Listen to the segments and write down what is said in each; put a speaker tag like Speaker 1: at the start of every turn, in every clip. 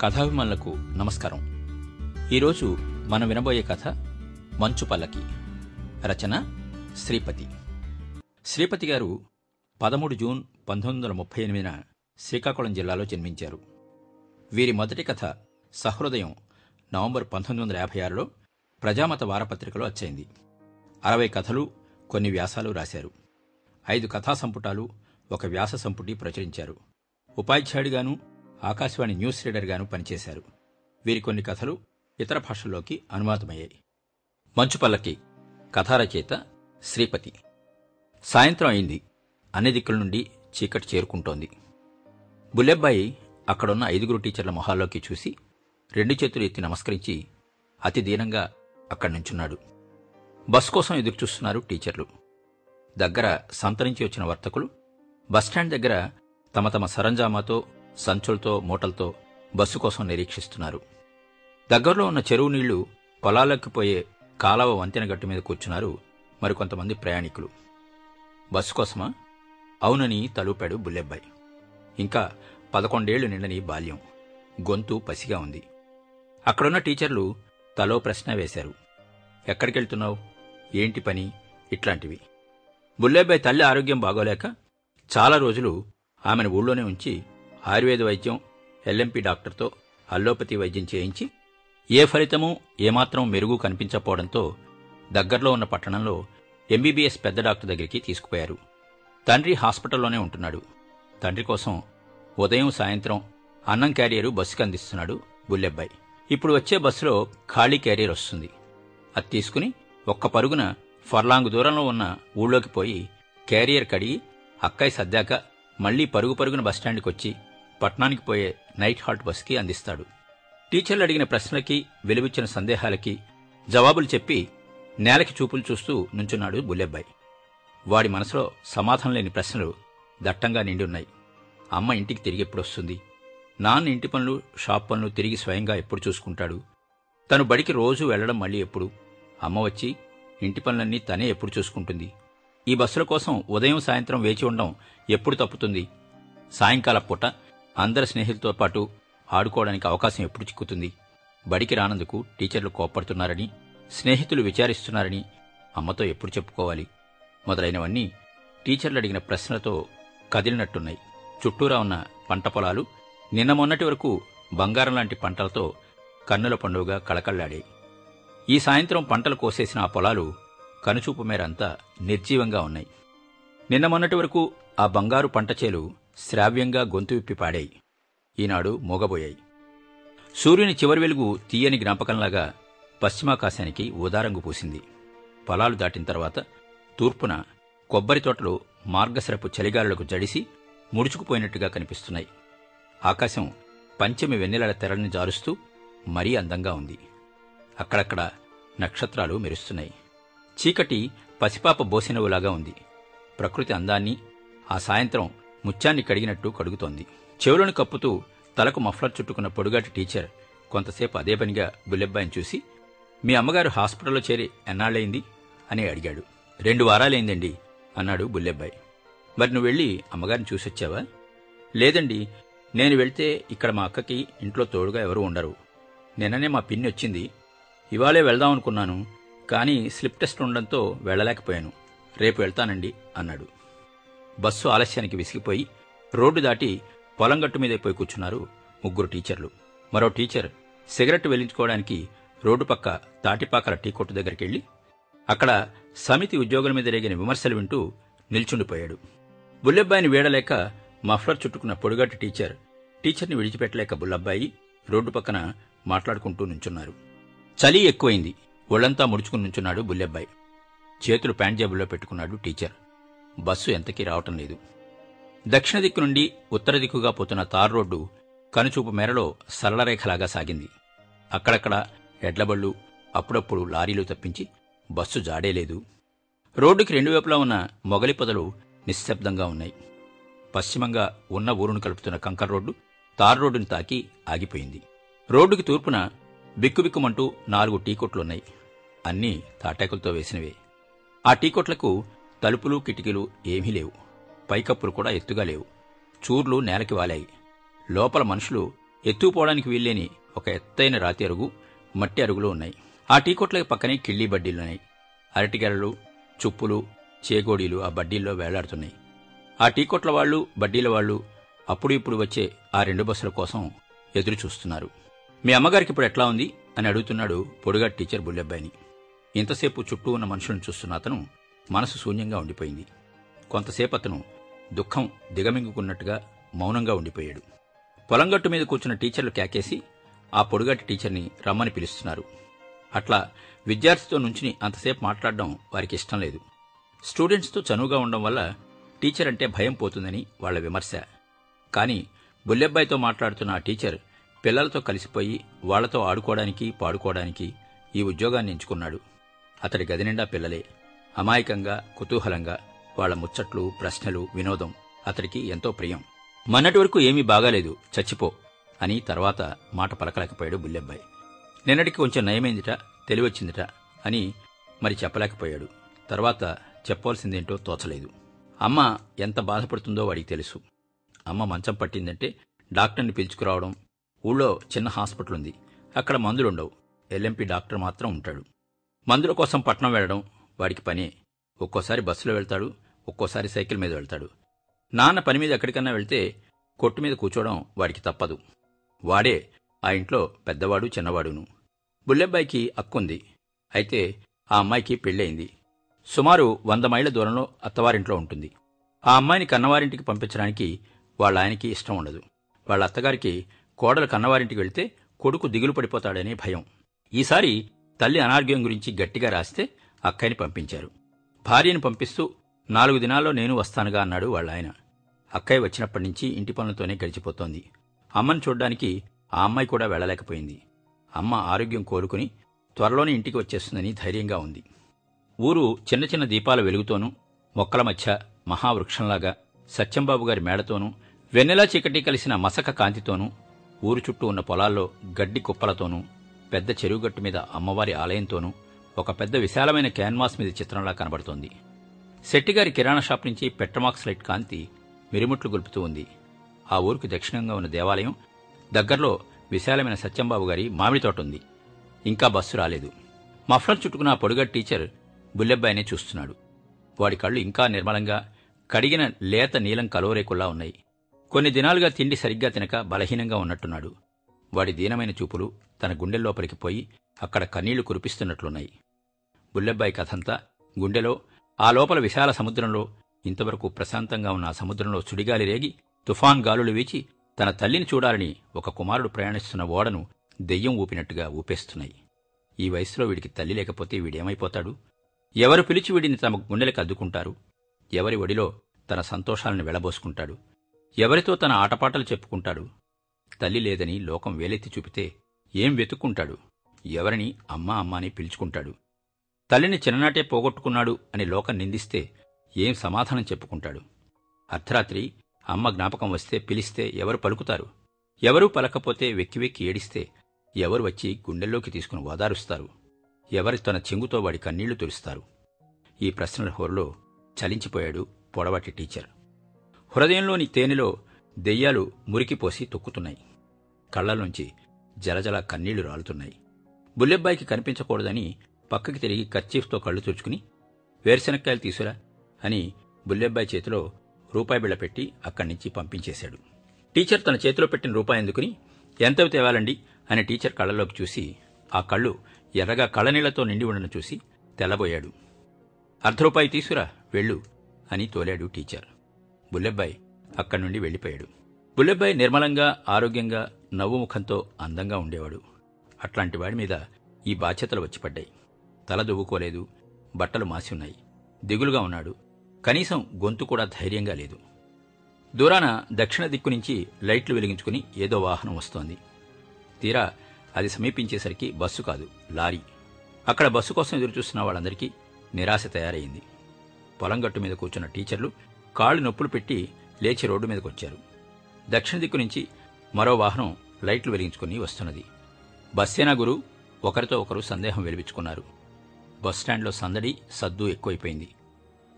Speaker 1: కథాభిమానులకు నమస్కారం. ఈరోజు మనం వినబోయే కథ మంచు పల్లకి రచన శ్రీపతి. శ్రీపతి గారు పదమూడు జూన్ పంతొమ్మిది వందల ముప్పై ఎనిమిదిన శ్రీకాకుళం జిల్లాలో జన్మించారు. వీరి మొదటి కథ సహృదయం నవంబర్ పంతొమ్మిది వందల యాభై ఆరులో ప్రజామత వారపత్రికలో వచ్చైంది అరవై కథలు కొన్ని వ్యాసాలు రాశారు. ఐదు కథా సంపుటాలు ఒక వ్యాస సంపుటి ప్రచురించారు. ఉపాధ్యాయుడిగాను ఆకాశవాణి న్యూస్ రీడర్గాను పనిచేశారు. వీరి కొన్ని కథలు ఇతర భాషల్లోకి అనువాదమయ్యాయి. మంచుపల్లకి కథారచయిత శ్రీపతి. సాయంత్రం అయింది. అన్ని దిక్కుల నుండి చీకటి చేరుకుంటోంది. బుల్లెబ్బాయి అక్కడున్న ఐదుగురు టీచర్ల మొహాల్లోకి చూసి రెండు చేతులు ఎత్తి నమస్కరించి అతి దీనంగా అక్కడి నుంచున్నాడు. బస్ కోసం ఎదురుచూస్తున్నారు టీచర్లు. దగ్గర సంతరించి వచ్చిన వర్తకులు బస్టాండ్ దగ్గర తమ తమ సరంజామాతో సంచులతో మూటలతో బస్సు కోసం నిరీక్షిస్తున్నారు. దగ్గరలో ఉన్న చెరువు నీళ్ళు పొలాలకు పోయే కాలవ వంతెన గట్టు మీద కూర్చున్నారు మరికొంతమంది ప్రయాణికులు. బస్సు కోసమా? అవునని తలూపాడు బుల్లెబ్బాయి. ఇంకా పదకొండేళ్ళు నిండని బాల్యం. గొంతు పసిగా ఉంది. అక్కడున్న టీచర్లు తలో ప్రశ్న వేశారు. ఎక్కడికెళ్తున్నావు? ఏంటి పని? ఇట్లాంటివి. బుల్లేబాయ్ తల్లి ఆరోగ్యం బాగోలేక చాలా రోజులు ఆమెను ఊళ్ళోనే ఉంచి ఆయుర్వేద వైద్యం ఎల్ఎంపీ డాక్టర్తో అల్లోపతి వైద్యం చేయించి ఏ ఫలితమూ ఏమాత్రం మెరుగు కనిపించకపోవడంతో దగ్గరలో ఉన్న పట్టణంలో ఎంబీబీఎస్ పెద్ద డాక్టర్ దగ్గరికి తీసుకుపోయారు. తండ్రి హాస్పిటల్లోనే ఉంటున్నాడు. తండ్రి కోసం ఉదయం సాయంత్రం అన్నం క్యారియరు బస్సుకి అందిస్తున్నాడు బుల్లెబ్బాయి. ఇప్పుడు వచ్చే బస్సులో ఖాళీ క్యారియర్ వస్తుంది. అది తీసుకుని ఒక్క పరుగున ఫర్లాంగ్ దూరంలో ఉన్న ఊళ్ళోకి పోయి క్యారియర్ కడిగి అక్కయ్య సర్దాక మళ్ళీ పరుగు పరుగున బస్టాండ్కి వచ్చి పట్నానికి పోయే నైట్ హాల్ట్ బస్కి అందిస్తాడు. టీచర్లు అడిగిన ప్రశ్నలకి వెలువిచ్చిన సందేహాలకి జవాబులు చెప్పి నేలకి చూపులు చూస్తూ నుంచున్నాడు బుల్లెబ్బాయి. వాడి మనసులో సమాధానం లేని ప్రశ్నలు దట్టంగా నిండి ఉన్నాయి అమ్మ ఇంటికి తిరిగి ఎప్పుడు వస్తుంది నాన్న ఇంటి పనులు షాప్ పనులు తిరిగి స్వయంగా ఎప్పుడు చూసుకుంటాడు? తను బడికి రోజు వెళ్ళడం మళ్ళీ ఎప్పుడు? అమ్మ వచ్చి ఇంటి పనులన్నీ తనే ఎప్పుడు చూసుకుంటుంది? ఈ బస్సుల కోసం ఉదయం సాయంత్రం వేచి ఉండడం ఎప్పుడు తప్పుతుంది? సాయంకాల పూట అందరి స్నేహితులతో పాటు ఆడుకోవడానికి అవకాశం ఎప్పుడు చిక్కుతుంది? బడికి రానందుకు టీచర్లు కోప్పడుతున్నారని స్నేహితులు విచారిస్తున్నారని అమ్మతో ఎప్పుడు చెప్పుకోవాలి? మొదలైనవన్నీ టీచర్లు అడిగిన ప్రశ్నలతో కదిలినట్టున్నాయి. చుట్టూరా ఉన్న పంట పొలాలు నిన్న మొన్నటి వరకు బంగారం లాంటి పంటలతో కన్నుల పండుగగా కళకళ్ళాడాయి. ఈ సాయంత్రం పంటలు కోసేసిన ఆ పొలాలు కనుచూపు మేరంతా నిర్జీవంగా ఉన్నాయి. నిన్న మొన్నటి వరకు ఆ బంగారు పంట చేలు శ్రావ్యంగా గొంతు విప్పి పాడాయి. ఈనాడు మోగబోయాయి. సూర్యుని చివరి వెలుగు తీయని జ్ఞాపకంలాగా పశ్చిమాకాశానికి ఊదారంగు పూసింది. పొలాలు దాటిన తర్వాత తూర్పున కొబ్బరి తోటలు మార్గశరపు చలిగాలులకు జడిసి ముడుచుకుపోయినట్టుగా కనిపిస్తున్నాయి. ఆకాశం పంచమి వెన్నెలల తెరల్ని జారుస్తూ మరీ అందంగా ఉంది. అక్కడక్కడ నక్షత్రాలు మెరుస్తున్నాయి. చీకటి పసిపాప బోసినవులాగా ఉంది. ప్రకృతి అందాన్ని ఆ సాయంత్రం ముత్యాన్ని కడిగినట్టు కడుగుతోంది. చెవులను కప్పుతూ తలకు మఫ్లర్ చుట్టుకున్న పొడుగాటి టీచర్ కొంతసేపు అదే పనిగా బుల్లెబ్బాయిని చూసి మీ అమ్మగారు హాస్పిటల్లో చేరి ఎన్నాళ్ళయింది? అని అడిగాడు. రెండు వారాలైందండి అన్నాడు బుల్లెబ్బాయి. మరి నువ్వు వెళ్ళి అమ్మగారిని చూసొచ్చావా? లేదండి నేను వెళ్తే ఇక్కడ మా అక్కకి ఇంట్లో తోడుగా ఎవరూ ఉండరు. నిన్ననే మా పిన్ని వచ్చింది. ఇవాళే వెళ్దామనుకున్నాను కానీ స్లిప్ టెస్ట్ ఉండడంతో వెళ్ళలేకపోయాను. రేపు వెళ్తానండి అన్నాడు. బస్సు ఆలస్యానికి విసిగిపోయి రోడ్డు దాటి పొలం గట్టు మీద పోయి కూర్చున్నారు ముగ్గురు టీచర్లు. మరో టీచర్ సిగరెట్ వెలించుకోవడానికి రోడ్డు పక్క తాటిపాకల టీ కొట్టు దగ్గరికి అక్కడ సమితి ఉద్యోగుల మీద రేగిన విమర్శలు వింటూ నిల్చుండిపోయాడు. బుల్లెబ్బాయిని వీడలేక మఫ్లర్ చుట్టుకున్న పొడుగట్టు టీచర్ టీచర్ని విడిచిపెట్టలేక బుల్లబ్బాయి రోడ్డు పక్కన మాట్లాడుకుంటూ నుంచున్నారు. చలి ఎక్కువైంది. ఒళ్ళంతా ముడుచుకుని నుంచున్నాడు బుల్లెబ్బాయి. చేతులు ప్యాంట్ జేబుల్లో పెట్టుకున్నాడు టీచర్. బస్సు ఎంతకీ రావటం లేదు. దక్షిణ దిక్కు నుండి ఉత్తర దిక్కుగా పోతున్న తార్ రోడ్డు కనుచూపు మేరలో సరళరేఖలాగా సాగింది. అక్కడక్కడ ఎడ్లబళ్ళు అప్పుడప్పుడు లారీలు తప్పించి బస్సు జాడేలేదు రోడ్డుకి రెండు వైపులా ఉన్న మొగలి పొదలు నిశ్శబ్దంగా ఉన్నాయి. పశ్చిమంగా ఉన్న ఊరును కలుపుతున్న కంకర్ రోడ్డు తార్ రోడ్డును తాకి ఆగిపోయింది. రోడ్డుకి తూర్పున బిక్కుబిక్కుమంటూ నాలుగు టీకొట్లున్నాయి అన్నీ తాటాకులతో వేసినవే. ఆ టీకొట్లకు తలుపులు కిటికీలు ఏమీ లేవు. పైకప్పులు కూడా ఎత్తుగా లేవు. చూర్లు నేలకి వాలాయి. లోపల మనుషులు ఎత్తుకుపోవడానికి వీల్లేని ఒక ఎత్తైన రాతి అరుగు మట్టి అరుగులు ఉన్నాయి. ఆ టీకొట్ల పక్కనే కిళ్ళీ బడ్డీలున్నాయి. అరటిగెరలు చుప్పులు చేగోడీలు ఆ బడ్డీల్లో వేలాడుతున్నాయి. ఆ టీ కొట్ల వాళ్ళు బడ్డీల వాళ్ళు అప్పుడు ఇప్పుడు వచ్చే ఆ రెండు బస్సుల కోసం ఎదురు చూస్తున్నారు. మీ అమ్మగారికి ఇప్పుడు ఎట్లా ఉంది? అని అడుగుతున్నాడు పొడుగా టీచర్ బుల్లెబ్బాయిని ఇంతసేపు చుట్టూ ఉన్న మనుషులను చూస్తున్న అతను మనసు శూన్యంగా ఉండిపోయింది. కొంతసేపు అతను దుఃఖం దిగమింగుకున్నట్టుగా మౌనంగా ఉండిపోయాడు. పొలంగట్టు మీద కూర్చున్న టీచర్లు కేకేసి ఆ పొడుగాటి టీచర్ని రమ్మని పిలుస్తున్నారు. అట్లా విద్యార్థితో నుంచుని అంతసేపు మాట్లాడడం వారికి ఇష్టం లేదు. స్టూడెంట్స్తో చనువుగా ఉండడం వల్ల టీచర్ అంటే భయం పోతుందని వాళ్ళ విమర్శ. కానీ బుల్లెబ్బాయితో మాట్లాడుతున్న ఆ టీచర్ పిల్లలతో కలిసిపోయి వాళ్ళతో ఆడుకోవడానికి పాడుకోవడానికి ఈ ఉద్యోగాన్ని ఎంచుకున్నాడు. అతడి గది నిండా పిల్లలే. అమాయకంగా కుతూహలంగా వాళ్ళ ముచ్చట్లు ప్రశ్నలు వినోదం అతడికి ఎంతో ప్రియం. మొన్నటి వరకు ఏమీ బాగాలేదు చచ్చిపో అని తర్వాత మాట పలకలేకపోయాడు బుల్లెబ్బాయి. నిన్నటికి కొంచెం నయమైందిట తెలివచ్చిందిట అని మరి చెప్పలేకపోయాడు. తర్వాత చెప్పవలసిందేంటో తోచలేదు. అమ్మ ఎంత బాధపడుతుందో వాడికి తెలుసు. అమ్మ మంచం పట్టిందంటే డాక్టర్ని పిలుచుకురావడం. ఊళ్ళో చిన్న హాస్పిటల్ ఉంది అక్కడ మందులుండవు. ఎల్ఎంపీ డాక్టర్ మాత్రం ఉంటాడు. మందుల కోసం పట్నం వెళ్ళడం వాడికి పని. ఒక్కోసారి బస్సులో వెళ్తాడు ఒక్కోసారి సైకిల్ మీద వెళ్తాడు. నాన్న పని మీద ఎక్కడికన్నా వెళ్తే కొట్టు మీద కూర్చోవడం వాడికి తప్పదు. వాడే ఆ ఇంట్లో పెద్దవాడు చిన్నవాడును. బుల్లెబ్బాయికి అక్కుంది అయితే ఆ అమ్మాయికి పెళ్ళయింది. సుమారు వంద మైళ్ళ దూరంలో అత్తవారింట్లో ఉంటుంది. ఆ అమ్మాయిని కన్నవారింటికి పంపించడానికి వాళ్ళ ఆయనకి ఇష్టం ఉండదు. వాళ్ళ అత్తగారికి కోడలు కన్నవారింటికి వెళ్తే కొడుకు దిగులు పడిపోతాడనే భయం. ఈసారి తల్లి అనారోగ్యం గురించి గట్టిగా రాస్తే అక్కయ్యని పంపించారు. భార్యని పంపిస్తూ నాలుగు దినాల్లో నేను వస్తానుగా అన్నాడు వాళ్ళ ఆయన అక్కయ్య వచ్చినప్పటి నుంచి ఇంటి పనులతోనే గడిచిపోతోంది. అమ్మని చూడ్డానికి ఆ అమ్మాయి కూడా వెళ్ళలేకపోయింది. అమ్మ ఆరోగ్యం కోలుకుని త్వరలోనే ఇంటికి వచ్చేస్తుందని ధైర్యంగా ఉంది. ఊరు చిన్న చిన్న దీపాల వెలుగుతోనూ మొక్కల మధ్య మహావృక్షంలాగా సత్యంబాబు గారి మేడతోనూ వెన్నెలా చీకటి కలిసిన మసక కాంతితోనూ ఊరు చుట్టూ ఉన్న పొలాల్లో గడ్డి కుప్పలతోనూ పెద్ద చెరువుగట్టు మీద అమ్మవారి ఆలయంతోనూ ఒక పెద్ద విశాలమైన క్యాన్వాస్ మీద చిత్రంలా కనబడుతోంది. శెట్టిగారి కిరాణా షాప్ నుంచి పెట్రమాక్స్ లైట్ కాంతి మిరిముట్లు గొలుపుతూ ఉంది. ఆ ఊరికి దక్షిణంగా ఉన్న దేవాలయం దగ్గరలో విశాలమైన సత్యంబాబు గారి మామిడి తోట ఉంది. ఇంకా బస్సు రాలేదు. మఫ్లర్ చుట్టుకున్న పొడుగ టీచర్ బుల్లెబ్బాయినే చూస్తున్నాడు. వాడి కళ్ళు ఇంకా నిర్మలంగా కడిగిన లేత నీలం కలోరేకుల్లా ఉన్నాయి. కొన్ని దినాలుగా తిండి సరిగ్గా తినక బలహీనంగా ఉన్నట్టున్నాడు. వాడి దీనమైన చూపులు తన గుండెల్లోపలికి పోయి అక్కడ కన్నీళ్ళు కురిపిస్తున్నట్లున్నాయి. బుల్లెబ్బాయి కథంతా గుండెలో ఆ లోపల విశాల సముద్రంలో ఇంతవరకు ప్రశాంతంగా ఉన్న ఆ సముద్రంలో సుడిగాలి రేగి తుఫాన్ గాలులు వీచి తన తల్లిని చూడాలని ఒక కుమారుడు ప్రయాణిస్తున్న ఓడను దెయ్యం ఊపినట్టుగా ఊపేస్తున్నాయి. ఈ వయసులో వీడికి తల్లి లేకపోతే వీడేమైపోతాడు? ఎవరు పిలిచి వీడిని తమ గుండెలకు అద్దుకుంటారు? ఎవరి ఒడిలో తన సంతోషాలను వెళ్ళబోసుకుంటాడు ఎవరితో తన ఆటపాటలు చెప్పుకుంటాడు? తల్లి లేదని లోకం వేలెత్తి చూపితే ఏం వెతుక్కుంటాడు? ఎవరిని అమ్మా అమ్మా అని పిలుచుకుంటాడు? తల్లిని చిన్ననాటే పోగొట్టుకున్నాడు అని లోకం నిందిస్తే ఏం సమాధానం చెప్పుకుంటాడు? అర్ధరాత్రి అమ్మ జ్ఞాపకం వస్తే పిలిస్తే ఎవరు పలుకుతారు? ఎవరూ పలకపోతే వెక్కి వెక్కి ఏడిస్తే ఎవరు వచ్చి గుండెల్లోకి తీసుకుని ఓదారుస్తారు? ఎవరి తన చెంగుతో వాడి కన్నీళ్ళు తులుస్తారు ఈ ప్రశ్నల హోరులో చలించిపోయాడు పొడవాటి టీచర్. హృదయంలోని తేనెలో దెయ్యాలు మురికిపోసి తొక్కుతున్నాయి. కళ్ళలోంచి జలజల కన్నీళ్ళు రాలుతున్నాయి. బుల్లెబ్బాయికి కనిపించకూడదని పక్కకి తిరిగి కర్చీఫ్తో కళ్ళు తుడుచుకుని వేరుశనక్కాయలు తీసురా అని బుల్లెబ్బాయి చేతిలో రూపాయి బిళ్ళ పెట్టి అక్కడి నుంచి పంపించేశాడు. టీచర్ తన చేతిలో పెట్టిన రూపాయి ఎందుకుని ఎంతవి తేవాలండి? అని టీచర్ కళ్ళలోకి చూసి ఆ కళ్ళు ఎర్రగా కళ్ళనీళ్ళతో నిండి ఉండను చూసి తెల్లబోయాడు. అర్ధ రూపాయి తీసుకురా వెళ్ళు అని తోలాడు టీచర్. బుల్లెబ్బాయి అక్కడి నుండి వెళ్ళిపోయాడు. బుల్లెబ్బాయి నిర్మలంగా ఆరోగ్యంగా నవ్వు ముఖంతో అందంగా ఉండేవాడు. అట్లాంటి వాడి మీద ఈ బాధ్యతలు వచ్చిపడ్డాయి తల దువ్వుకోలేదు బట్టలు మాసి ఉన్నాయి దిగులుగా ఉన్నాడు. కనీసం గొంతు కూడా ధైర్యంగా లేదు. దూరాన దక్షిణ దిక్కు నుంచి లైట్లు వెలిగించుకుని ఏదో వాహనం వస్తోంది. తీరా అది సమీపించేసరికి బస్సు కాదు లారీ. అక్కడ బస్సు కోసం ఎదురుచూస్తున్న వాళ్ళందరికీ నిరాశ తయారైంది. పొలంగట్టు మీద కూర్చున్న టీచర్లు కాళ్ళు నొప్పులు పెట్టి లేచి రోడ్డు మీదకొచ్చారు. దక్షిణ దిక్కు నుంచి మరో వాహనం లైట్లు వెలిగించుకుని వస్తున్నది. బస్సేనా గురు? ఒకరితో ఒకరు సందేహం వెలిపించుకున్నారు. బస్టాండ్లో సందడి సద్దు ఎక్కువైపోయింది.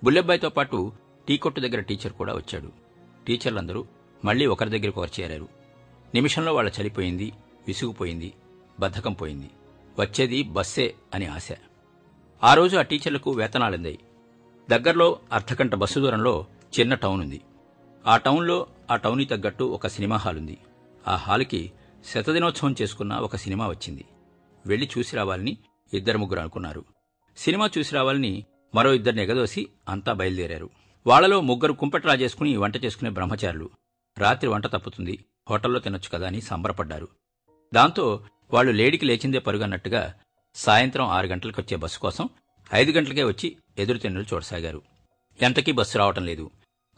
Speaker 1: బుల్లెబ్బాయితో పాటు టీ కొట్టు దగ్గర టీచర్ కూడా వచ్చాడు. టీచర్లందరూ మళ్ళీ ఒకరి దగ్గరకు ఒకరు చేరారు. నిమిషంలో వాళ్ళ చలిపోయింది విసుగుపోయింది బద్ధకం పోయింది. వచ్చేది బస్సే అని ఆశ. ఆ రోజు ఆ టీచర్లకు వేతనాలందాయి. దగ్గరలో అర్ధగంట బస్సు దూరంలో చిన్న టౌన్ ఉంది ఆ టౌన్లో ఆ టౌన్కి తగ్గట్టు ఒక సినిమా హాల్ ఉంది ఆ హాల్కి శతదినోత్సవం చేసుకున్న ఒక సినిమా వచ్చింది. వెళ్ళి చూసి రావాలని ఇద్దరు ముగ్గురు అనుకున్నారు. సినిమా చూసి రావాలని మరో ఇద్దరిని ఎగదోసి అంతా బయలుదేరారు. వాళ్ళలో ముగ్గురు కుంపటి చేసుకుని వంట చేసుకునే బ్రహ్మచారులు. రాత్రి వంట తప్పుతుంది హోటల్లో తినొచ్చు కదా అని సంబరపడ్డారు. దాంతో వాళ్ళు లేడికి లేచిందే పరుగన్నట్టుగా సాయంత్రం ఆరు గంటలకు వచ్చే బస్సు కోసం ఐదు గంటలకే వచ్చి ఎదురు తిన్నులు చూడసాగారు. ఎంతకీ బస్సు రావటం లేదు.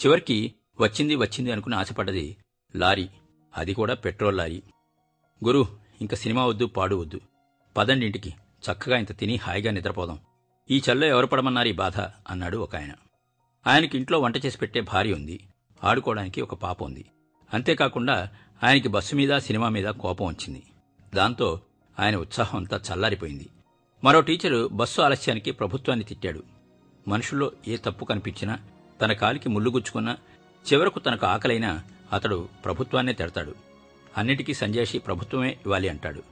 Speaker 1: చివరికి వచ్చింది వచ్చింది అనుకుని ఆశపడ్డది లారీ. అది కూడా పెట్రోల్ లారీ. గురు ఇంక సినిమా వద్దు పాడు వద్దు. పదండి ఇంటికి. చక్కగా ఇంత తిని హాయిగా నిద్రపోదాం. ఈ చల్లో ఎవరు పడమన్నారు ఈ బాధ? అన్నాడు ఒక ఆయన. ఆయనకి ఇంట్లో వంట చేసి పెట్టే భార్య ఉంది. ఆడుకోవడానికి ఒక పాప ఉంది. అంతేకాకుండా ఆయనకి బస్సు మీద సినిమా మీద కోపం వచ్చింది. దాంతో ఆయన ఉత్సాహం అంతా చల్లారిపోయింది. మరో టీచరు బస్సు ఆలస్యానికి ప్రభుత్వాన్ని తిట్టాడు. మనుషుల్లో ఏ తప్పు కనిపించినా తన కాలికి ముళ్ళుగుచ్చుకున్నా చివరకు తనకు ఆకలైనా అతడు ప్రభుత్వాన్నే తిడతాడు. అన్నిటికీ సంజాయిషి ప్రభుత్వమే ఇవ్వాలి అంటాడు.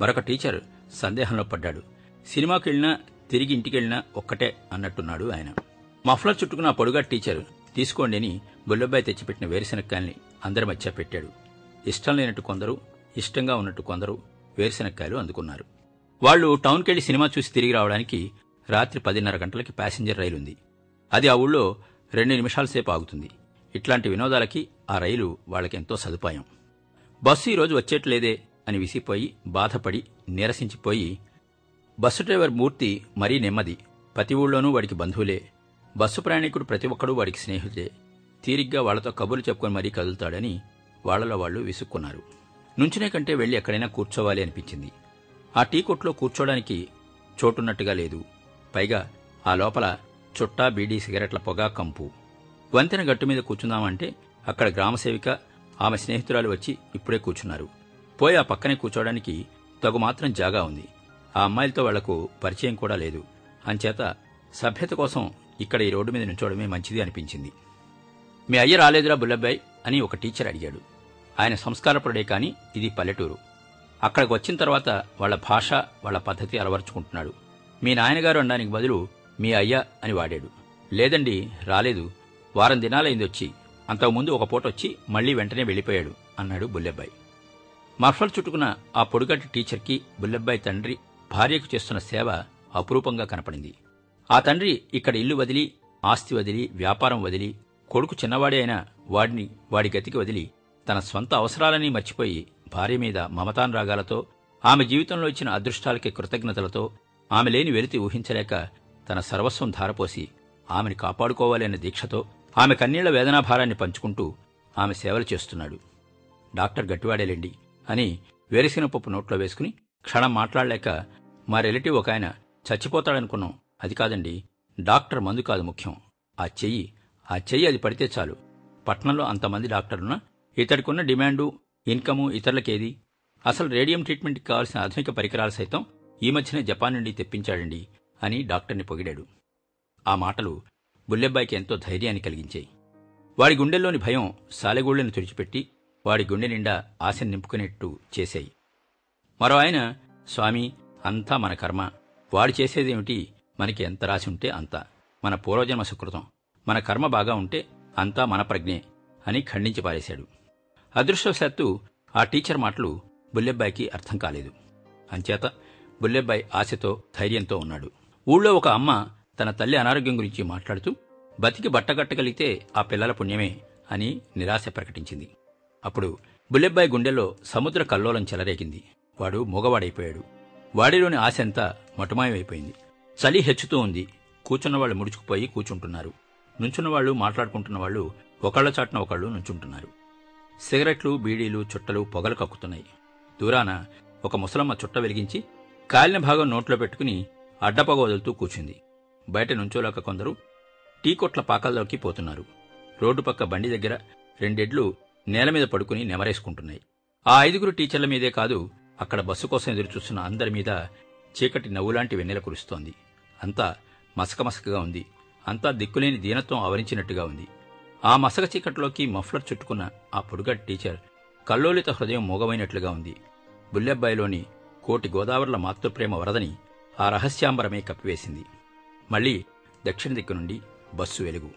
Speaker 1: మరొక టీచర్ సందేహంలో పడ్డాడు. సినిమాకి వెళ్ళినా తిరిగి ఇంటికెళ్ళినా ఒక్కటే అన్నట్టున్నాడు ఆయన. మఫ్లర్ చుట్టుకున్న పొడుగా టీచర్ తీసుకోండి అని బుల్లబ్బాయి తెచ్చిపెట్టిన వేరుశెనక్కాయల్ని అందరి మధ్య పెట్టాడు. ఇష్టం లేనట్టు కొందరు ఇష్టంగా ఉన్నట్టు కొందరు వేరుశెనక్కాయలు అందుకున్నారు. వాళ్ళు టౌన్కెళ్ళి సినిమా చూసి తిరిగి రావడానికి రాత్రి పదిన్నర గంటలకి ప్యాసింజర్ రైలు ఉంది అది ఆ ఊళ్ళో రెండు నిమిషాల సేపు ఆగుతుంది. ఇట్లాంటి వినోదాలకి ఆ రైలు వాళ్ళకెంతో సదుపాయం. బస్సు ఈరోజు వచ్చేట్లేదే అని విసిపోయి బాధపడి నీరసించిపోయి బస్సు డ్రైవర్ మూర్తి మరీ నెమ్మది. ప్రతి ఊళ్ళోనూ వాడికి బంధువులే. బస్సు ప్రయాణికుడు ప్రతి ఒక్కడూ వాడికి స్నేహితులే. తీరిగ్గా వాళ్ళతో కబుర్లు చెప్పుకొని మరీ కదులుతాడని వాళ్ళలో వాళ్ళు విసుక్కున్నారు. నుంచునే కంటే వెళ్ళి ఎక్కడైనా కూర్చోవాలి అనిపించింది. ఆ టీ కొట్లో కూర్చోడానికి చోటున్నట్టుగా లేదు. పైగా ఆ లోపల చుట్టా బీడీ సిగరెట్ల పొగ కంపు. వంతెన గట్టు మీద కూర్చుందామంటే అక్కడ గ్రామసేవిక ఆమె స్నేహితురాలు వచ్చి ఇప్పుడే కూర్చున్నారు. పోయి ఆ పక్కనే కూర్చోవడానికి తగు మాత్రం జాగా ఉంది. ఆ అమ్మాయిలతో వాళ్ళకు పరిచయం కూడా లేదు. అంచేత సభ్యత కోసం ఇక్కడ ఈ రోడ్డు మీద నుంచోవడమే మంచిది అనిపించింది. మీ అయ్య రాలేదురా బుల్లబ్బాయ్ అని ఒక టీచర్ అడిగాడు. ఆయన సంస్కారపరుడే కానీ ఇది పల్లెటూరు. అక్కడికి వచ్చిన తర్వాత వాళ్ళ భాష వాళ్ళ పద్ధతి అలవరుచుకుంటున్నాడు. మీ నాయనగారు అనడానికి బదులు మీ అయ్య అని వాడాడు. లేదండి రాలేదు. వారం దినాలైంది వచ్చి అంతకుముందు ఒక పూట వచ్చి మళ్ళీ వెంటనే వెళ్ళిపోయాడు అన్నాడు బుల్లెబ్బాయి. మఫ్లర్ చుట్టుకున్న ఆ పొడుగట్టి టీచర్కి బుల్లెబ్బాయి తండ్రి భార్యకు చేస్తున్న సేవ అపురూపంగా కనపడింది. ఆ తండ్రి ఇక్కడ ఇల్లు వదిలి ఆస్తి వదిలి వ్యాపారం వదిలి కొడుకు చిన్నవాడే అయినా వాడిని వాడి గతికి వదిలి తన స్వంత అవసరాలని మర్చిపోయి భార్య మీద మమతానురాగాలతో ఆమె జీవితంలో ఇచ్చిన అదృష్టాలకి కృతజ్ఞతలతో ఆమె లేని వెలితి ఊహించలేక తన సర్వస్వం ధారపోసి ఆమెను కాపాడుకోవాలనే దీక్షతో ఆమె కన్నీళ్ళ వేదనాభారాన్ని పంచుకుంటూ ఆమె సేవలు చేస్తున్నాడు. డాక్టర్ గట్టివాడేలేండి అని వేరుశెనగ పప్పు నోట్లో వేసుకుని క్షణం మాట్లాడలేక మా రిలేటివ్ ఒక ఆయన చచ్చిపోతాడనుకున్నాం. అది కాదండి డాక్టర్ మందు కాదు ముఖ్యం. ఆ చెయ్యి ఆ చెయ్యి అది పడితే చాలు. పట్నంలో అంతమంది డాక్టర్లున్నా ఇతడికున్న డిమాండు ఇన్కము ఇతరులకేది? అసలు రేడియం ట్రీట్మెంట్కి కావాల్సిన ఆధునిక పరికరాలు సైతం ఈ మధ్యనే జపాన్ నుండి తెప్పించాడండి అని డాక్టర్ని పొగిడాడు. ఆ మాటలు బుల్లెబ్బాయికి ఎంతో ధైర్యాన్ని కలిగించాయి. వాడి గుండెల్లోని భయం సాలెగూళ్ళను తుడిచిపెట్టి వాడి గుండె నిండా ఆశను నింపుకునేట్టు చేశాయి మరో ఆయన స్వామి అంతా మన కర్మ. వాడు చేసేదేమిటి? మనకి ఎంత రాసి ఉంటే అంత. మన పూర్వజన్మ సుకృతం. మన కర్మ బాగా ఉంటే అంతా మన ప్రజ్ఞే అని ఖండించి పారేశాడు. అదృష్టవశాత్తు ఆ టీచర్ మాటలు బుల్లెబ్బాయికి అర్థం కాలేదు. అంచేత బుల్లెబ్బాయి ఆశతో ధైర్యంతో ఉన్నాడు. ఊళ్ళో ఒక అమ్మ తన తల్లి అనారోగ్యం గురించి మాట్లాడుతూ బతికి బట్టగట్టగలిగితే ఆ పిల్లల పుణ్యమే అని నిరాశ ప్రకటించింది. అప్పుడు బుల్లెబ్బాయి గుండెలో సముద్ర కల్లోలం చెలరేగింది. వాడు మొగవాడైపోయాడు. వాడిలోని ఆశ అంతా మటుమాయమైపోయింది. చలి హెచ్చుతూ ఉంది. కూర్చున్నవాళ్ళు ముడుచుకుపోయి కూర్చుంటున్నారు. నుంచున్నవాళ్ళు మాట్లాడుకుంటున్న వాళ్ళు ఒకళ్ళ చాటున ఒకళ్ళు నుంచుంటున్నారు. సిగరెట్లు బీడీలు చుట్టలు పొగలు కక్కుతున్నాయి. దూరాన ఒక ముసలమ్మ చుట్ట వెలిగించి కాలిన భాగం నోట్లో పెట్టుకుని అడ్డపగ వదులుతూ కూర్చుంది. బయట నుంచోలేక కొందరు టీ కొట్ల పాకల్లోకి పోతున్నారు. రోడ్డు పక్క బండి దగ్గర రెండెడ్లు నేల మీద పడుకుని నెమరేసుకుంటున్నాయి. ఆ ఐదుగురు టీచర్ల మీదే కాదు అక్కడ బస్సు కోసం ఎదురుచూస్తున్న అందరి మీద చీకటి నవ్వులాంటి వెన్నెల కురుస్తోంది. అంతా మసకమసకగా ఉంది. అంతా దిక్కులేని దీనత్వం ఆవరించినట్టుగా ఉంది. ఆ మసక చీకటిలోకి మఫ్లర్ చుట్టుకున్న ఆ పొడుగట్ టీచర్ కల్లోలిత హృదయం మూగమైనట్లుగా ఉంది. బుల్లెబ్బాయిలోని కోటి గోదావరుల మాతృప్రేమ వరదని ఆ రహస్యాంబరమే కప్పివేసింది. మళ్ళీ దక్షిణ దిక్కు నుండి బస్సు వెలుగు.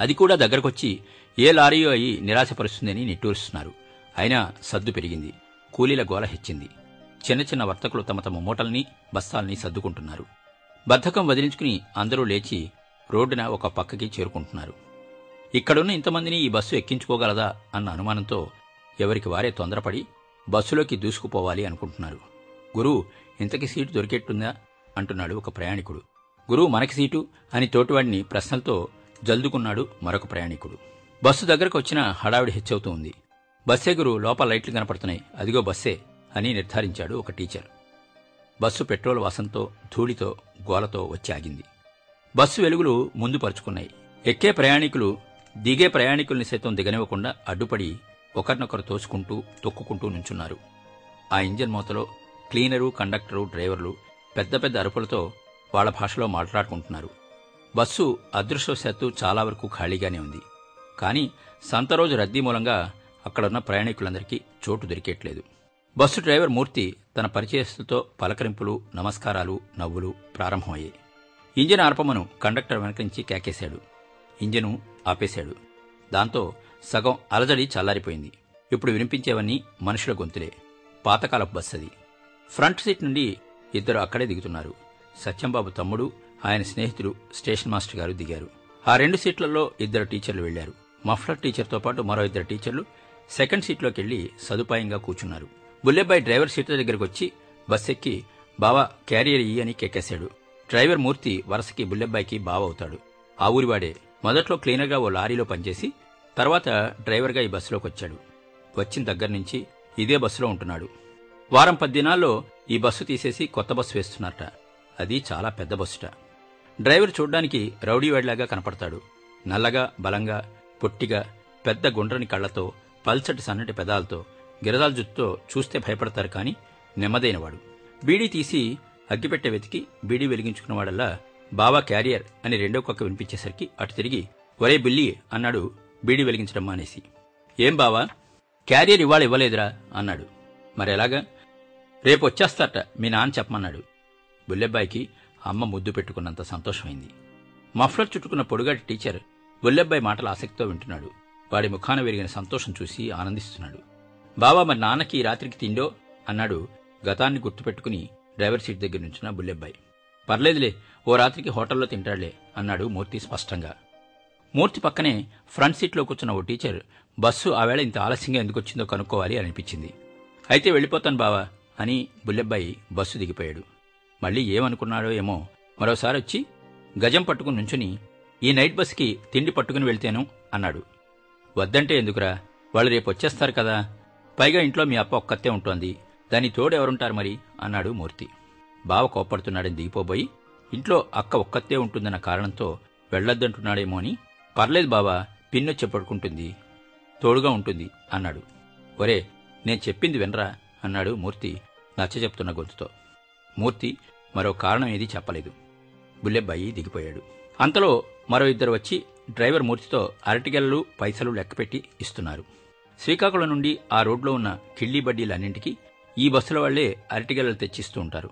Speaker 1: అది కూడా దగ్గరకొచ్చి ఏ లారీయో అయి నిరాశపరుస్తుందని నిట్టూరుస్తున్నారు. అయినా సద్దు పెరిగింది. కూలీల గోల హెచ్చింది. చిన్న చిన్న వర్తకులు తమ తమ మూటల్ని బస్తాల్ని సర్దుకుంటున్నారు. బద్ధకం వదిలించుకుని అందరూ లేచి రోడ్డున ఒక పక్కకి చేరుకుంటున్నారు. ఇక్కడున్న ఇంతమందిని ఈ బస్సు ఎక్కించుకోగలదా? అన్న అనుమానంతో ఎవరికి వారే తొందరపడి బస్సులోకి దూసుకుపోవాలి అనుకుంటున్నారు. గురు ఇంతకి సీటు దొరికేట్టుందా? అంటున్నాడు ఒక ప్రయాణికుడు. గురువు మనకి సీటు అని తోటివాడిని ప్రశ్నలతో జల్దుకున్నాడు మరొక ప్రయాణికుడు. బస్సు దగ్గరకు వచ్చిన హడావిడి హెచ్చవుతూ ఉంది. బస్సే గురు లోపల లైట్లు కనపడుతున్నాయి. అదిగో బస్సే అని నిర్ధారించాడు ఒక టీచర్. బస్సు పెట్రోల్ వాసంతో ధూళితో గోలతో వచ్చి ఆగింది. బస్సు వెలుగులు ముందు పరుచుకున్నాయి. ఎక్కే ప్రయాణికులు దిగే ప్రయాణికుల్ని సైతం దిగనివ్వకుండా అడ్డుపడి ఒకరినొకరు తోసుకుంటూ తొక్కుకుంటూ నుంచున్నారు. ఆ ఇంజన్ మూతలో క్లీనరు కండక్టరు డ్రైవర్లు పెద్ద పెద్ద అరుపులతో వాళ్ళ భాషలో మాట్లాడుకుంటున్నారు. బస్సు అదృష్టవశాత్తు చాలా వరకు ఖాళీగానే ఉంది. కానీ సంత రోజు రద్దీ మూలంగా అక్కడున్న ప్రయాణికులందరికీ చోటు దొరికేట్లేదు. బస్సు డ్రైవర్ మూర్తి తన పరిచయస్తులతో పలకరింపులు నమస్కారాలు నవ్వులు ప్రారంభమయ్యాయి. ఇంజిన్ ఆర్పమను కండక్టర్ వెనకించి కేకేశాడు. ఇంజను ఆపేశాడు. దాంతో సగం అలజడి చల్లారిపోయింది. ఇప్పుడు వినిపించేవన్నీ మనుషుల గొంతులే. పాతకాలపు బస్ అది ఫ్రంట్ సీట్ నుండి ఇద్దరు అక్కడే దిగుతున్నారు. సత్యంబాబు తమ్ముడు ఆయన స్నేహితుడు స్టేషన్ మాస్టర్ గారు దిగారు. ఆ రెండు సీట్లలో ఇద్దరు టీచర్లు వెళ్ళారు మఫ్లర్ టీచర్తో పాటు మరో ఇద్దరు టీచర్లు సెకండ్ సీట్లోకి వెళ్ళి సదుపాయంగా కూర్చున్నారు. బుల్లెబ్బాయి డ్రైవర్ సీట్ల దగ్గరకు వచ్చి బస్ ఎక్కి బావా క్యారియర్ ఇయ్యి అని కెక్కేశాడు డ్రైవర్ మూర్తి వరుసకి బుల్లెబ్బాయికి బావ అవుతాడు. ఆ ఊరివాడే మొదట్లో క్లీనర్గా ఓ లారీలో పనిచేసి తర్వాత డ్రైవర్గా ఈ బస్సులోకి వచ్చాడు వచ్చిన దగ్గర నుంచి ఇదే బస్సులో ఉంటున్నాడు. వారం పది దినాల్లో ఈ బస్సు తీసేసి కొత్త బస్సు వేస్తున్నారట. అది చాలా పెద్ద బస్సుట. డ్రైవర్ చూడ్డానికి రౌడీవాడిలాగా కనపడతాడు. నల్లగా బలంగా పొట్టిగా పెద్ద గుండ్రని కళ్ళతో పల్చటి సన్నటి పెదాలతో గిరదాల జుత్తుతో చూస్తే భయపడతారు కాని నెమ్మదైనవాడు. బీడీ తీసి అగ్గిపెట్టె వెతికి బీడీ వెలిగించుకున్నవాడల్లా బావా క్యారియర్ అని రెండో కుక్క వినిపించేసరికి అటు తిరిగి ఒరే బిల్లి అన్నాడు బీడీ వెలిగించడం మానేసి. ఏం బావా? క్యారియర్ ఇవాళ ఇవ్వలేదురా అన్నాడు. మరెలాగా? రేపు వచ్చేస్తారట మీ నాన్న చెప్పమన్నాడు. బుల్లెబ్బాయికి అమ్మ ముద్దు పెట్టుకున్నంత సంతోషమైంది. మఫ్లర్ చుట్టుకున్న పొడుగాటి టీచర్ బుల్లెబ్బాయి మాటలు ఆసక్తితో వింటున్నాడు. వాడి ముఖాన విరిగిన సంతోషం చూసి ఆనందిస్తున్నాడు. బావా మరి నాన్నకి ఈ రాత్రికి తిండో? అన్నాడు గతాన్ని గుర్తుపెట్టుకుని డ్రైవర్ సీట్ దగ్గర నుంచిన బుల్లెబ్బాయి. పర్లేదులే ఓ రాత్రికి హోటల్లో తింటాడులే అన్నాడు మూర్తి స్పష్టంగా. మూర్తి పక్కనే ఫ్రంట్ సీట్లో కూర్చున్న ఓ టీచర్ బస్సు ఆవేళ ఇంత ఆలస్యంగా ఎందుకు వచ్చిందో కనుక్కోవాలి అనిపించింది. అయితే వెళ్ళిపోతాను బావా అని బుల్లెబ్బాయి బస్సు దిగిపోయాడు. మళ్ళీ ఏమనుకున్నాడో ఏమో మరోసారి వచ్చి గజం పట్టుకుని నుంచుని ఈ నైట్ బస్కి తిండి పట్టుకుని వెళ్తేను అన్నాడు. వద్దంటే ఎందుకురా? వాళ్ళు రేపు వచ్చేస్తారు కదా. పైగా ఇంట్లో మీ అప్ప ఒక్కతే ఉంటోంది. దాని తోడు ఎవరుంటారు మరి? అన్నాడు మూర్తి. బావ కోప్పడుతున్నాడని దిగిపోబోయి ఇంట్లో అక్క ఒక్కతే ఉంటుందన్న కారణంతో వెళ్ళొద్దంటున్నాడేమో అని పర్లేదు బావా పిన్నొచ్చి పడుకుంటుంది తోడుగా ఉంటుంది అన్నాడు. ఒరే నేను చెప్పింది వినరా? అన్నాడు మూర్తి నచ్చ చెప్తున్న గొంతుతో. మూర్తి మరో కారణం ఏది చెప్పలేదు. బుల్లెబ్బాయి దిగిపోయాడు. అంతలో మరో ఇద్దరు వచ్చి డ్రైవర్ మూర్తితో అరటిగెలలు పైసలు లెక్కపెట్టి ఇస్తున్నారు. శ్రీకాకుళం నుండి ఆ రోడ్లో ఉన్న కిళ్ళీ బడ్డీలన్నింటికీ ఈ బస్సుల వాళ్ళే అరటిగెలలు తెచ్చిస్తూ ఉంటారు.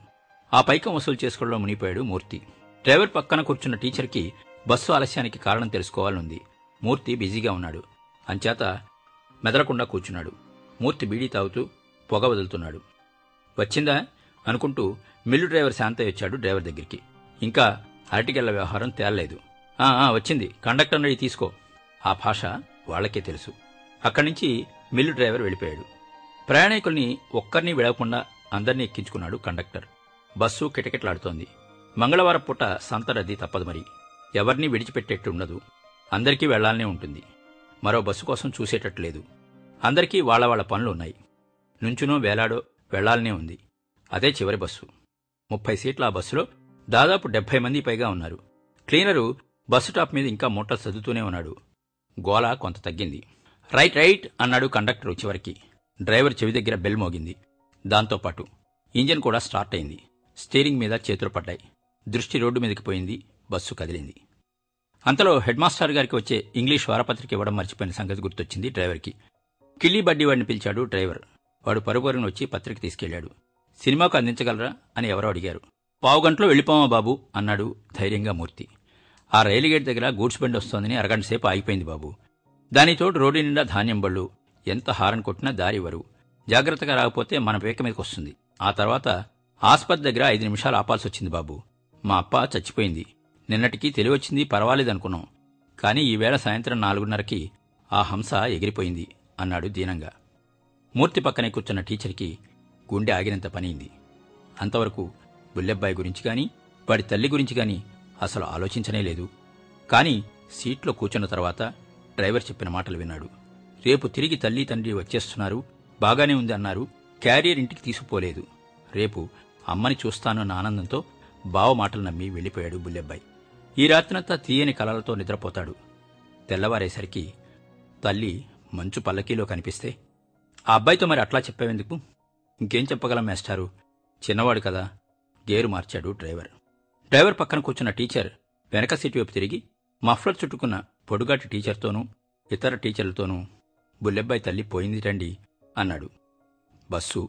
Speaker 1: ఆ పైకం వసూలు చేసుకోవడంలో మునిపోయాడు మూర్తి. డ్రైవర్ పక్కన కూర్చున్న టీచర్కి బస్సు ఆలస్యానికి కారణం తెలుసుకోవాలనుంది. మూర్తి బిజీగా ఉన్నాడు. అంచేత మెదలకుండా కూర్చున్నాడు. మూర్తి బీడీ తాగుతూ పొగ వదులుతున్నాడు. వచ్చిందా? అనుకుంటూ మిల్లు డ్రైవర్ శాంతయ్య వచ్చాడు డ్రైవర్ దగ్గరికి. ఇంకా అరటికెళ్ళ వ్యవహారం తేలలేదు. "ఆ, వచ్చింది. కండక్టర్ నడి తీసుకో. ఆ భాష వాళ్ళకే తెలుసు. అక్కడి నుంచి మిల్లు డ్రైవర్ వెళ్ళిపోయాడు. ప్రయాణికుల్ని ఒక్కరిని విడవకుండా అందరినీ ఎక్కించుకున్నాడు కండక్టర్. బస్సు కిటకిటలాడుతోంది. మంగళవారం పూట సంత రద్దీ తప్పదు మరి. ఎవరినీ విడిచిపెట్టేట్టు ఉండదు. అందరికీ వెళ్ళాలనే ఉంటుంది. మరో బస్సు కోసం చూసేటట్టు లేదు. అందరికీ వాళ్ళ వాళ్ళ పనులు ఉన్నాయి. నుంచునో వేలాడో వెళ్ళాలనే ఉంది. అదే చివరి బస్సు. ముప్పై సీట్ల ఆ బస్సులో దాదాపు డెబ్బై మంది పైగా ఉన్నారు. క్లీనరు బస్సు టాప్ మీద ఇంకా మూటలు సర్దుతూనే ఉన్నాడు. గోల కొంత తగ్గింది. రైట్ రైట్ అన్నాడు కండక్టర్ చివరికి. డ్రైవర్ చెవి దగ్గర బెల్ మోగింది. దాంతోపాటు ఇంజిన్ కూడా స్టార్ట్ అయింది. స్టీరింగ్ మీద చేతులు పడ్డాయి. దృష్టి రోడ్డు మీదకి పోయింది. బస్సు కదిలింది. అంతలో హెడ్ మాస్టర్ గారికి వచ్చే ఇంగ్లీష్ వారపత్రిక ఇవ్వడం మర్చిపోయిన సంగతి గుర్తొచ్చింది డ్రైవర్కి. కిల్లీ బడ్డీ వాడిని పిలిచాడు డ్రైవర్. వాడు పరుగుపరుగున వచ్చి పత్రిక తీసుకెళ్ళాడు సినిమాకు అందించగలరా అని ఎవరో అడిగారు. పావుగంటలో వెళ్ళిపోమా బాబు అన్నాడు ధైర్యంగా మూర్తి. ఆ రైలు గేట్ దగ్గర గూడ్స్ బండి వస్తోందని అరగంట సేపు ఆగిపోయింది బాబు. దానితోటి రోడ్డు నిండా ధాన్యం బళ్ళు. ఎంత హారన్ కొట్టినా దారి ఇవ్వరు జాగ్రత్తగా రాకపోతే మన పేక మీదకి వస్తుంది. ఆ తర్వాత ఆస్పత్రి దగ్గర ఐదు నిమిషాలు ఆపాల్సి వచ్చింది బాబు. మా అప్ప చచ్చిపోయింది. నిన్నటికి తెలివచ్చింది పర్వాలేదనుకున్నాం కానీ ఈవేళ సాయంత్రం నాలుగున్నరకి ఆ హంస ఎగిరిపోయింది అన్నాడు దీనంగా. మూర్తి పక్కనే కూర్చున్న టీచర్కి గుండె ఆగినంత పనియింది అంతవరకు బుల్లెబ్బాయి గురించి గాని వాడి తల్లి గురించి గాని అసలు ఆలోచించనే లేదు. కాని సీట్లో కూర్చున్న తర్వాత డ్రైవర్ చెప్పిన మాటలు విన్నాడు. రేపు తిరిగి తల్లి తండ్రి వచ్చేస్తున్నారు బాగానే ఉంది అన్నారు క్యారియర్ ఇంటికి తీసుకుపోలేదు. రేపు అమ్మని చూస్తానన్న ఆనందంతో బావ మాటలు నమ్మి వెళ్ళిపోయాడు బుల్లెబ్బాయి. ఈ రాత్రంతా తీయని కలలతో నిద్రపోతాడు. తెల్లవారేసరికి తల్లి మంచు పల్లకీలో కనిపిస్తే ఆ అబ్బాయితో మరి అట్లా చెప్పేందుకు ఇంకేం చెప్పగలం మేస్టారు? చిన్నవాడు కదా గేరు మార్చాడు డ్రైవర్. డ్రైవర్ పక్కన కూర్చున్న టీచర్ వెనక సీటు వైపు తిరిగి మఫ్లర్ చుట్టుకున్న పొడుగాటి టీచర్తోనూ ఇతర టీచర్లతోనూ బుల్లెబ్బాయి తల్లి పోయింది రండి అన్నాడు. బస్సు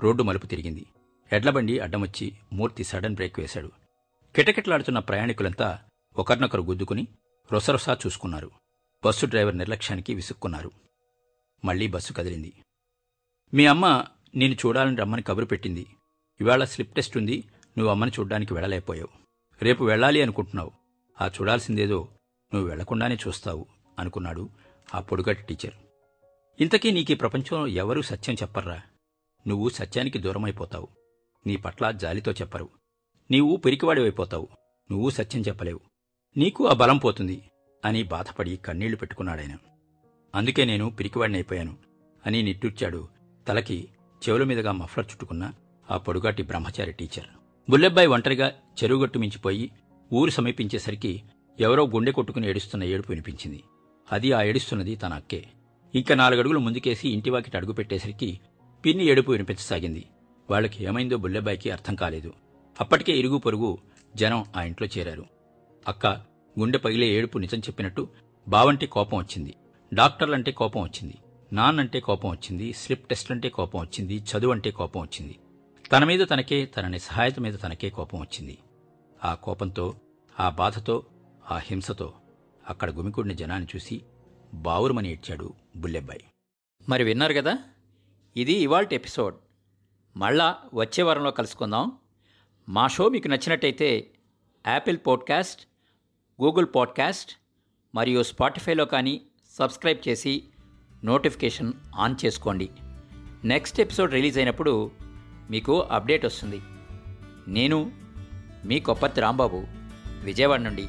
Speaker 1: రోడ్డు మలుపు తిరిగింది. ఎడ్లబండి అడ్డమొచ్చి మూర్తి సడన్ బ్రేక్ వేశాడు. కిటకిటలాడుతున్న ప్రయాణికులంతా ఒకరినొకరు గుద్దుకుని రొసరొసా చూసుకున్నారు. బస్సు డ్రైవర్ నిర్లక్ష్యానికి విసుక్కున్నారు. మళ్ళీ బస్సు కదిలింది. మీ అమ్మ నేను చూడాలని రమ్మని కబురు పెట్టింది. ఇవాళ స్లిప్ టెస్ట్ ఉంది నువ్వు అమ్మని చూడ్డానికి వెళ్ళలేకపోయావు. రేపు వెళ్ళాలి అనుకుంటున్నావు. ఆ చూడాల్సిందేదో నువ్వు వెళ్ళకుండానే చూస్తావు అనుకున్నాడు ఆ పొడుగటి టీచర్. ఇంతకీ నీకీ ప్రపంచంలో ఎవరూ సత్యం చెప్పర్రా? నువ్వు సత్యానికి దూరమైపోతావు. నీ పట్ల జాలితో చెప్పరు. నీవు పిరికివాడివైపోతావు. నువ్వు సత్యం చెప్పలేవు. నీకు ఆ బలం పోతుంది అని బాధపడి కన్నీళ్ళు పెట్టుకున్నాడాయన. అందుకే నేను పిరికివాడినైపోయాను అని నిట్టూర్చాడు తలకి చెవుల మీదుగా మఫ్లర్ చుట్టుకున్న ఆ పొడుగాటి బ్రహ్మచారి టీచర్. బుల్లెబ్బాయి ఒంటరిగా చెరువుగట్టు మించిపోయి ఊరు సమీపించేసరికి ఎవరో గుండె కొట్టుకుని ఏడుస్తున్న ఏడుపు వినిపించింది. అది ఆ ఏడుస్తున్నది తన అక్కే. ఇంకా నాలుగడుగులు ముందుకేసి ఇంటివాకిటి అడుగు పెట్టేసరికి పిన్ని ఏడుపు వినిపించసాగింది. వాళ్ళకి ఏమైందో బుల్లెబాయికి అర్థం కాలేదు. అప్పటికే ఇరుగు పొరుగు జనం ఆ ఇంట్లో చేరారు. అక్క గుండె పగిలే ఏడుపు నిజం చెప్పినట్టు బావంటే కోపం వచ్చింది. డాక్టర్లంటే కోపం వచ్చింది. నాన్నంటే కోపం వచ్చింది స్లిప్ టెస్ట్లంటే కోపం వచ్చింది చదువు అంటే కోపం వచ్చింది. తన మీద తనకే తనని సహాయత మీద తనకే కోపం వచ్చింది. ఆ కోపంతో ఆ బాధతో ఆ హింసతో అక్కడ గుమికూడిన జనాన్ని చూసి బావురుమని ఏడ్చాడు బుల్లెబ్బాయి.
Speaker 2: మరి విన్నారు కదా? ఇది ఇవాల్టి ఎపిసోడ్. మళ్ళా వచ్చే వారంలో కలుసుకుందాం. మా షో మీకు నచ్చినట్టయితే యాపిల్ పాడ్కాస్ట్ గూగుల్ పాడ్కాస్ట్ మరియు స్పాటిఫైలో కానీ సబ్స్క్రైబ్ చేసి నోటిఫికేషన్ ఆన్ చేసుకోండి. నెక్స్ట్ ఎపిసోడ్ రిలీజ్ అయినప్పుడు మీకు అప్డేట్ వస్తుంది. నేను మీ కొప్పతి రాంబాబు విజయవాడ నుండి